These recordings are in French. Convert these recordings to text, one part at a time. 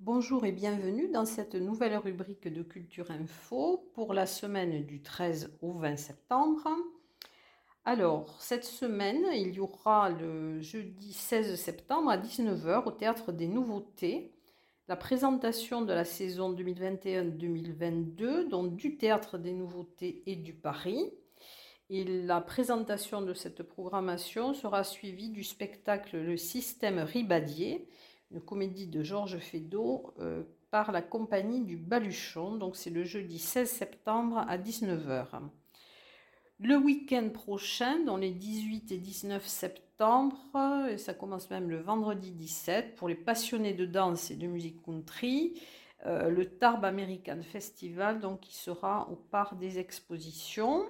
Bonjour et bienvenue dans cette nouvelle rubrique de Culture Info pour la semaine du 13 au 20 septembre. Alors, cette semaine, il y aura le jeudi 16 septembre à 19h au Théâtre des Nouveautés la présentation de la saison 2021-2022, donc du Théâtre des Nouveautés et du Paris. La présentation de cette programmation sera suivie du spectacle Le système Ribadier, une comédie de Georges Feydeau euh, par la compagnie du Baluchon. Donc c'est le jeudi 16 septembre à 19h. Le week-end prochain, dans les 18 et 19 septembre, et ça commence même le vendredi 17, pour les passionnés de danse et de musique country, euh, le Tarb American Festival, donc qui sera au parc des expositions.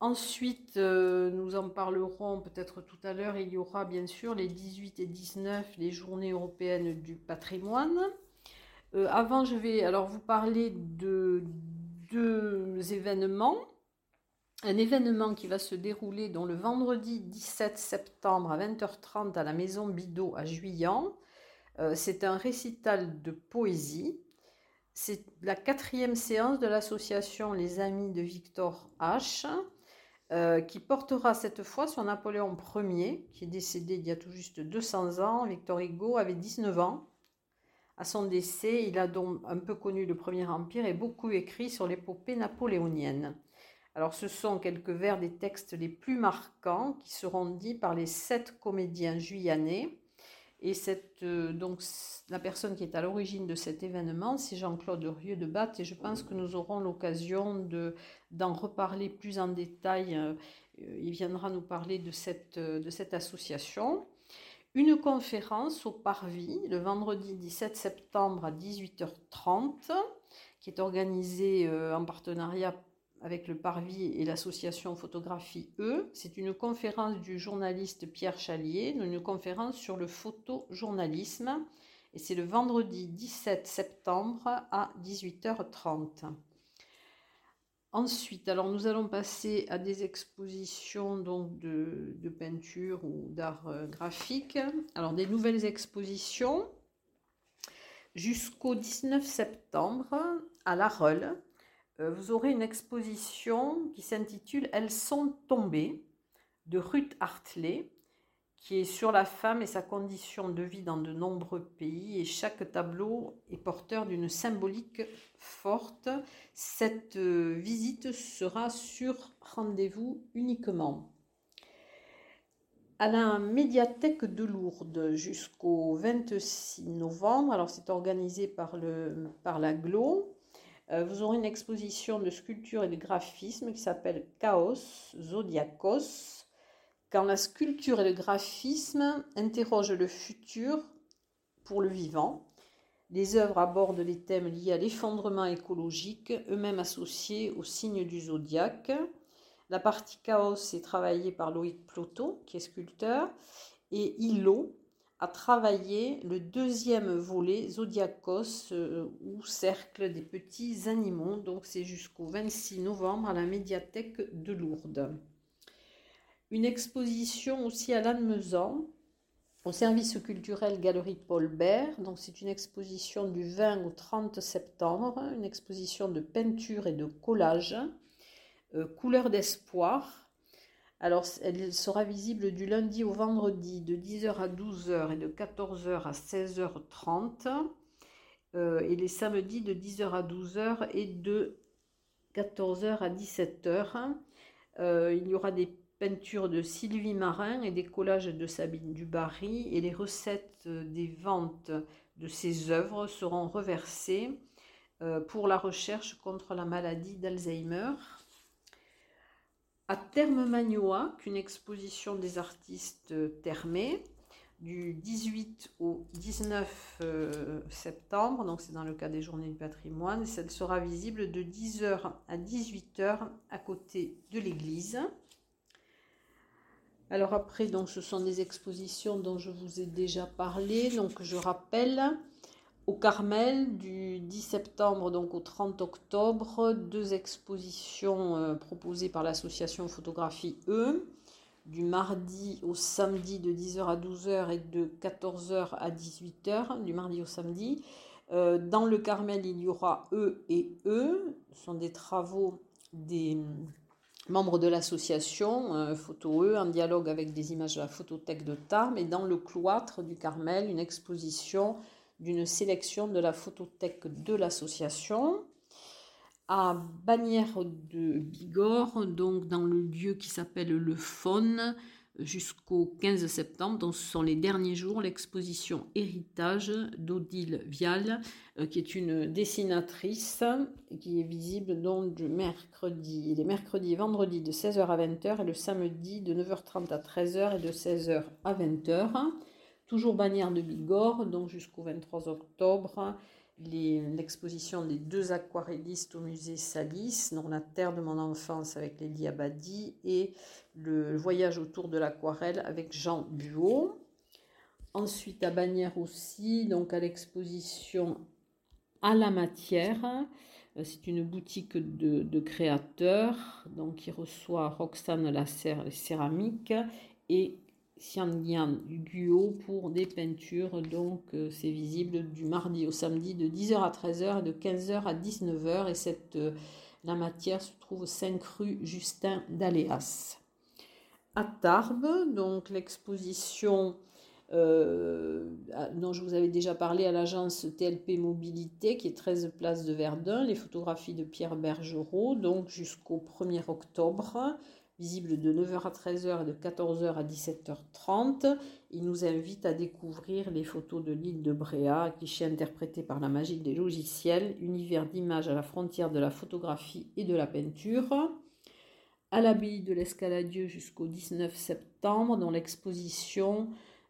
Ensuite, euh, nous en parlerons peut-être tout à l'heure, il y aura bien sûr les 18 et 19, les journées européennes du patrimoine. Euh, avant, je vais alors vous parler de deux événements un événement qui va se dérouler le vendredi 17 septembre à 20h30 à la Maison Bidot à Juillan. Euh, c'est un récital de poésie. C'est la quatrième séance de l'association Les Amis de Victor H. Euh, qui portera cette fois sur Napoléon Ier, qui est décédé il y a tout juste 200 ans. Victor Hugo avait 19 ans. À son décès, il a donc un peu connu le Premier Empire et beaucoup écrit sur l'épopée napoléonienne. Alors ce sont quelques vers des textes les plus marquants qui seront dits par les sept comédiens juillanais. Et cette, euh, donc, la personne qui est à l'origine de cet événement, c'est Jean-Claude Rieux de Batte, et je pense que nous aurons l'occasion d'en reparler plus en détail. Euh, il viendra nous parler de cette, euh, de cette association. Une conférence au Parvis le vendredi 17 septembre à 18h30, qui est organisée en partenariat avec le Parvis et l'association Photographie E. C'est une conférence du journaliste Pierre Chalier, une conférence sur le photojournalisme. Et c'est le vendredi 17 septembre à 18h30. Ensuite, alors nous allons passer à des expositions donc de, de peinture ou d'art euh, graphique. Alors des nouvelles expositions jusqu'au 19 septembre à La euh, vous aurez une exposition qui s'intitule Elles sont tombées de Ruth Hartley, qui est sur la femme et sa condition de vie dans de nombreux pays. Et chaque tableau est porteur d'une symbolique forte. Cette euh, visite sera sur rendez-vous uniquement. À la médiathèque de Lourdes jusqu'au 26 novembre, alors c'est organisé par, par la GLO, euh, vous aurez une exposition de sculpture et de graphisme qui s'appelle Chaos Zodiacos, quand la sculpture et le graphisme interrogent le futur pour le vivant. Les œuvres abordent les thèmes liés à l'effondrement écologique, eux-mêmes associés au signe du zodiaque. La partie chaos est travaillée par Loïc Ploto, qui est sculpteur, et Hilo, a travaillé le deuxième volet Zodiacos euh, ou Cercle des petits animaux. Donc c'est jusqu'au 26 novembre à la médiathèque de Lourdes. Une exposition aussi à Lannemezan au service culturel Galerie Paul Bert. Donc c'est une exposition du 20 au 30 septembre, une exposition de peinture et de collage, euh, couleur d'espoir alors, elle sera visible du lundi au vendredi de 10h à 12h et de 14h à 16h30. Euh, et les samedis de 10h à 12h et de 14h à 17h. Euh, il y aura des peintures de Sylvie Marin et des collages de Sabine Dubarry et les recettes des ventes de ces œuvres seront reversées euh, pour la recherche contre la maladie d'Alzheimer à Terme qu'une exposition des artistes termés du 18 au 19 euh, septembre, donc c'est dans le cas des journées du patrimoine, elle sera visible de 10h à 18h à côté de l'église. Alors après, donc, ce sont des expositions dont je vous ai déjà parlé, donc je rappelle au Carmel du 10 septembre donc au 30 octobre, deux expositions euh, proposées par l'association Photographie E. du mardi au samedi de 10h à 12h et de 14h à 18h, du mardi au samedi. Euh, dans le Carmel, il y aura E et E. Ce sont des travaux des membres de l'association euh, Photo E en dialogue avec des images de la photothèque de Tarbes. Et dans le cloître du Carmel, une exposition d'une sélection de la photothèque de l'association. À Bagnères de Bigorre, donc dans le lieu qui s'appelle le Faune, jusqu'au 15 septembre. Donc, ce sont les derniers jours, l'exposition Héritage d'Odile Vial, euh, qui est une dessinatrice qui est visible donc mercredi, les mercredis et vendredis de 16h à 20h et le samedi de 9h30 à 13h et de 16h à 20h. Toujours bannière de Bigorre, donc jusqu'au 23 octobre l'exposition des deux aquarellistes au musée Salis, dans La terre de mon enfance avec Lélie Abadi et le voyage autour de l'aquarelle avec Jean Buot. Ensuite à Bagnères aussi, donc à l'exposition à la matière. Euh, c'est une boutique de, créateurs donc qui reçoit Roxane la céramique et Xiangyang Guo pour des peintures. Donc, euh, c'est visible du mardi au samedi de 10h à 13h et de 15h à 19h. Et cette, euh, la matière se trouve 5 rue Justin d'Aléas. À Tarbes, donc l'exposition euh, dont je vous avais déjà parlé à l'agence TLP Mobilité, qui est 13 place de Verdun, les photographies de Pierre Bergerot, donc jusqu'au 1er octobre visible de 9h à 13h et de 14h à 17h30. Il nous invite à découvrir les photos de l'île de Bréa, cliché interprété par la magie des logiciels, univers d'images à la frontière de la photographie et de la peinture. À l'abbaye de l'Escaladieu jusqu'au 19 septembre, dans l'exposition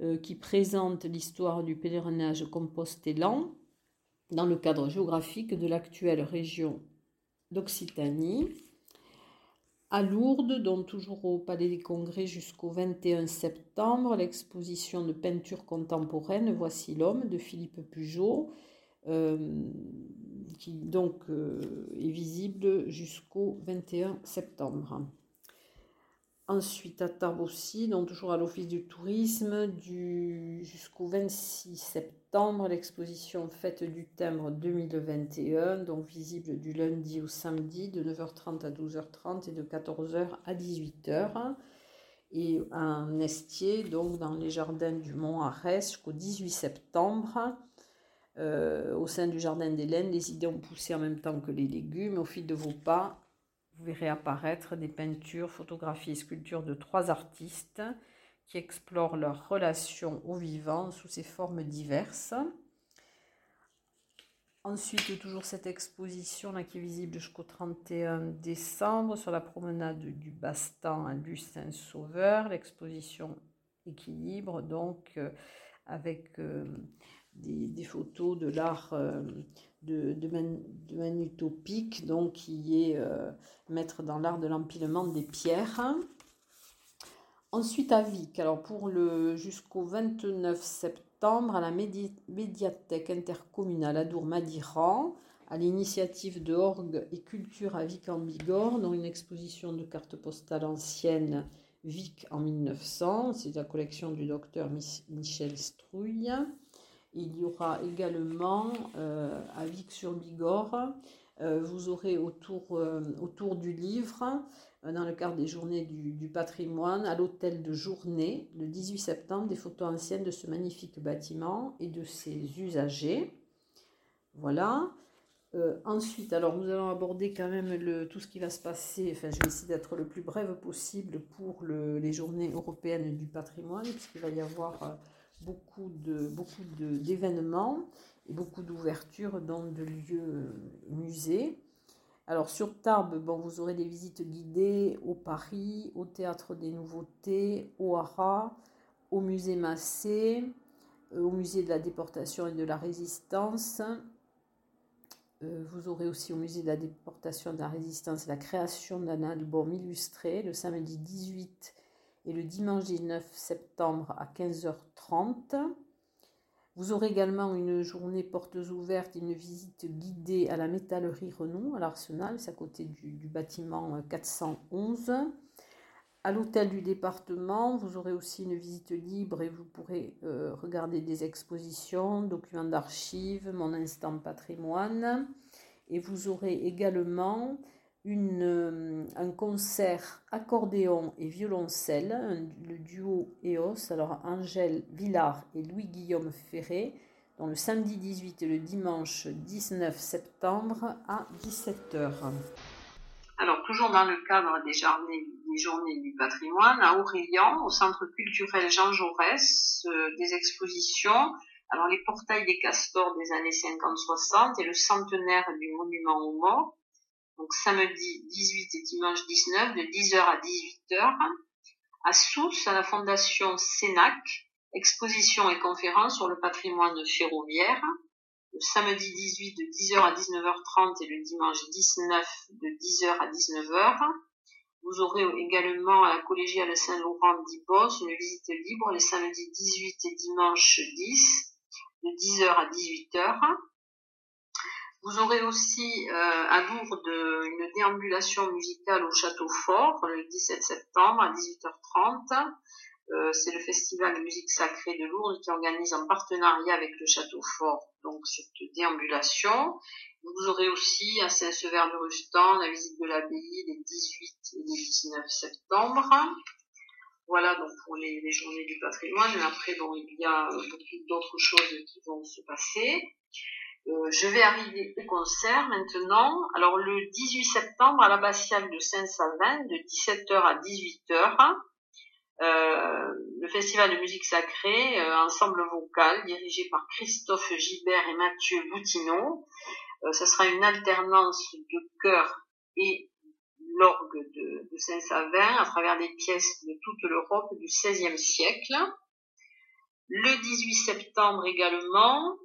euh, qui présente l'histoire du pèlerinage compostellan dans le cadre géographique de l'actuelle région d'Occitanie à Lourdes, dont toujours au Palais des Congrès jusqu'au 21 septembre, l'exposition de peinture contemporaine Voici l'homme de Philippe Pujot, euh, qui donc euh, est visible jusqu'au 21 septembre. Ensuite, à Tarbes aussi, donc toujours à l'Office du tourisme, jusqu'au 26 septembre, l'exposition Fête du Timbre 2021, donc visible du lundi au samedi de 9h30 à 12h30 et de 14h à 18h. Et un estier, donc dans les jardins du Mont Arès jusqu'au 18 septembre. Euh, au sein du jardin d'Hélène, les idées ont poussé en même temps que les légumes. Au fil de vos pas, verrez apparaître des peintures, photographies et sculptures de trois artistes qui explorent leur relation au vivant sous ses formes diverses. Ensuite, toujours cette exposition là qui est visible jusqu'au 31 décembre sur la promenade du Bastan à Lucin-Sauveur, l'exposition Équilibre, donc euh, avec euh, des, photos de l'art euh, de, de, donc qui est euh, maître dans l'art de l'empilement des pierres. Ensuite à Vic, alors pour le jusqu'au 29 septembre à la médiathèque intercommunale Adour Madiran, à l'initiative de Orgue et Culture à Vic en Bigorre, dans une exposition de cartes postales anciennes Vic en 1900, c'est la collection du docteur Michel Strouille. Il y aura également euh, à Vic-sur-Bigorre, euh, vous aurez autour, euh, du livre, dans le cadre des journées du, patrimoine, à l'hôtel de journée, le 18 septembre, des photos anciennes de ce magnifique bâtiment et de ses usagers. Voilà. ensuite, alors nous allons aborder quand même tout ce qui va se passer. Enfin, je vais essayer d'être le plus brève possible pour les journées européennes du patrimoine, puisqu'il va y avoir beaucoup de beaucoup d'événements et beaucoup d'ouvertures dans de lieux euh, musées. Alors sur Tarbes, vous aurez des visites guidées au Paris, au Théâtre des Nouveautés, au Hara, au musée Massé, euh, au musée de la déportation et de la résistance. Euh, vous aurez aussi au musée de la déportation et de la résistance la création d'un album illustré le samedi 18 et le dimanche 19 septembre à 15h30. Vous aurez également une journée portes ouvertes, une visite guidée à la métallerie Renault à l'Arsenal, c'est à côté du, bâtiment 411. À l'hôtel du département, vous aurez aussi une visite libre et vous pourrez euh, regarder des expositions, documents d'archives, mon instant patrimoine. Et vous aurez également euh, un concert accordéon et violoncelle, le duo EOS, alors Angèle Villard et Louis-Guillaume Ferré, dans le samedi 18 et le dimanche 19 septembre à 17h. Alors, toujours dans le cadre des journées, du patrimoine, à Aurélien, au centre culturel Jean Jaurès, euh, des expositions. Alors, les portails des castors des années 50-60 et le centenaire du monument aux morts donc samedi 18 et dimanche 19, de 10h à 18h, à Sousse, à la Fondation Sénac, exposition et conférence sur le patrimoine ferroviaire, le samedi 18 de 10h à 19h30 et le dimanche 19 de 10h à 19h. Vous aurez également à la collégiale Saint-Laurent d'Ibos une visite libre les samedis 18 et dimanche 10 de 10h à 18h. Vous aurez aussi euh, à Lourdes une déambulation musicale au Château Fort le 17 septembre à 18h30. Euh, c'est le festival de musique sacrée de Lourdes qui organise en partenariat avec le Château Fort donc cette déambulation. Vous aurez aussi à Saint-Sever de Rustan la visite de l'abbaye les 18 et les 19 septembre. Voilà donc pour les, les journées du patrimoine. Après, bon, il y a beaucoup d'autres choses qui vont se passer. Euh, je vais arriver au concert maintenant. Alors le 18 septembre à l'abbatiale de Saint-Savin, de 17h à 18h, euh, le festival de musique sacrée, euh, ensemble vocal, dirigé par Christophe Gibert et Mathieu Boutineau. ce sera une alternance de chœur et l'orgue de, de Saint-Savin à travers des pièces de toute l'Europe du XVIe siècle. Le 18 septembre également,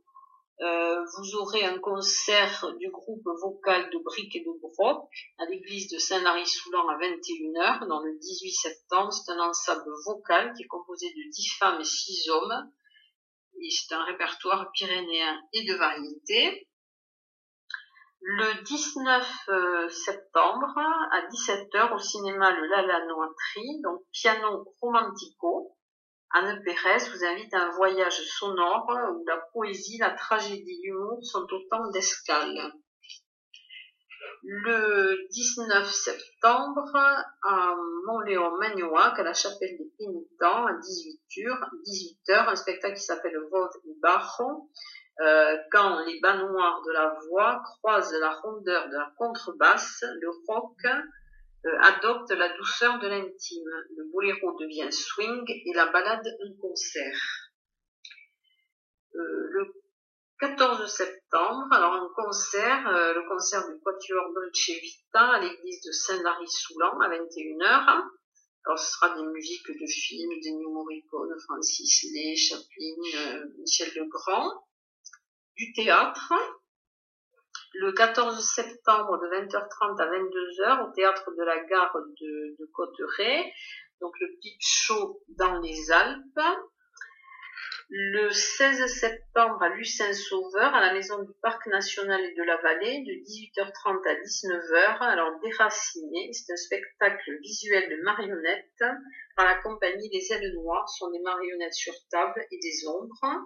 euh, vous aurez un concert du groupe vocal de Briques et de Broc à l'église de Saint-Lary-Soulan à 21h, dans le 18 septembre. C'est un ensemble vocal qui est composé de 10 femmes et 6 hommes. Et c'est un répertoire pyrénéen et de variété. Le 19 euh, septembre, à 17h, au cinéma Le Lala Noitry, donc piano romantico, Anne Pérez vous invite à un voyage sonore où la poésie, la tragédie, l'humour sont autant d'escales. Le 19 septembre, à Montléon-Magnoac, à la chapelle des Pénitents, à 18h, 18h un spectacle qui s'appelle Voz et euh, quand les bas noirs de la voix croisent la rondeur de la contrebasse, le rock adopte la douceur de l'intime. Le boléro devient swing et la balade un concert. Euh, le 14 septembre, alors un concert, euh, le concert du Quatuor Dolce Vita à l'église de Saint-Lary-Soulan à 21h. Alors ce sera des musiques de films, des Morricone, Francis Lay, Chaplin, Michel Legrand, du théâtre, le 14 septembre de 20h30 à 22h au théâtre de la gare de, de Cotteret, donc le Pic Show dans les Alpes. Le 16 septembre à Lucin-Sauveur, à la maison du Parc national et de la Vallée, de 18h30 à 19h. Alors, Déraciné, c'est un spectacle visuel de marionnettes par la compagnie Les Ailes Noires, sont des marionnettes sur table et des ombres.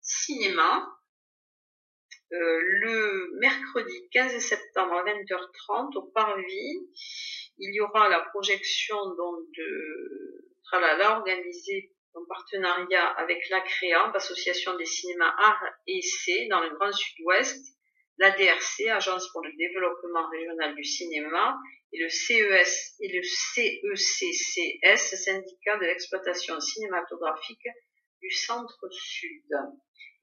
Cinéma, euh, le mercredi 15 septembre à 20h30 au Parvis, il y aura la projection donc de Tralala organisée en partenariat avec la CREA, l'Association des cinémas Arts et Essais dans le Grand Sud-Ouest, la DRC, Agence pour le développement régional du cinéma, et le CES et le CECCS, Syndicat de l'exploitation cinématographique du Centre-Sud.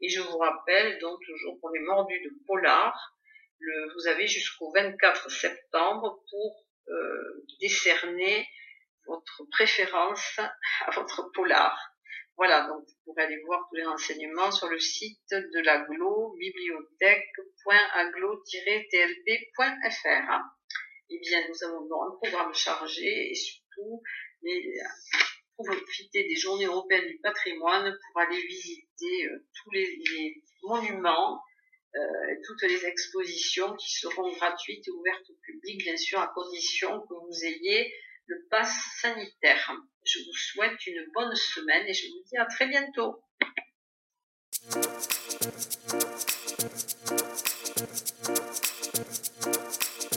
Et je vous rappelle donc toujours pour les mordus de polar, le, vous avez jusqu'au 24 septembre pour euh, décerner votre préférence à votre polar. Voilà, donc vous pourrez aller voir tous les renseignements sur le site de l'aglo, bibliothèque.aglo-tlp.fr. Eh bien, nous avons donc un programme chargé et surtout profiter des journées européennes du patrimoine pour aller visiter euh, tous les, monuments, euh, toutes les expositions qui seront gratuites et ouvertes au public, bien sûr, à condition que vous ayez le pass sanitaire. Je vous souhaite une bonne semaine et je vous dis à très bientôt.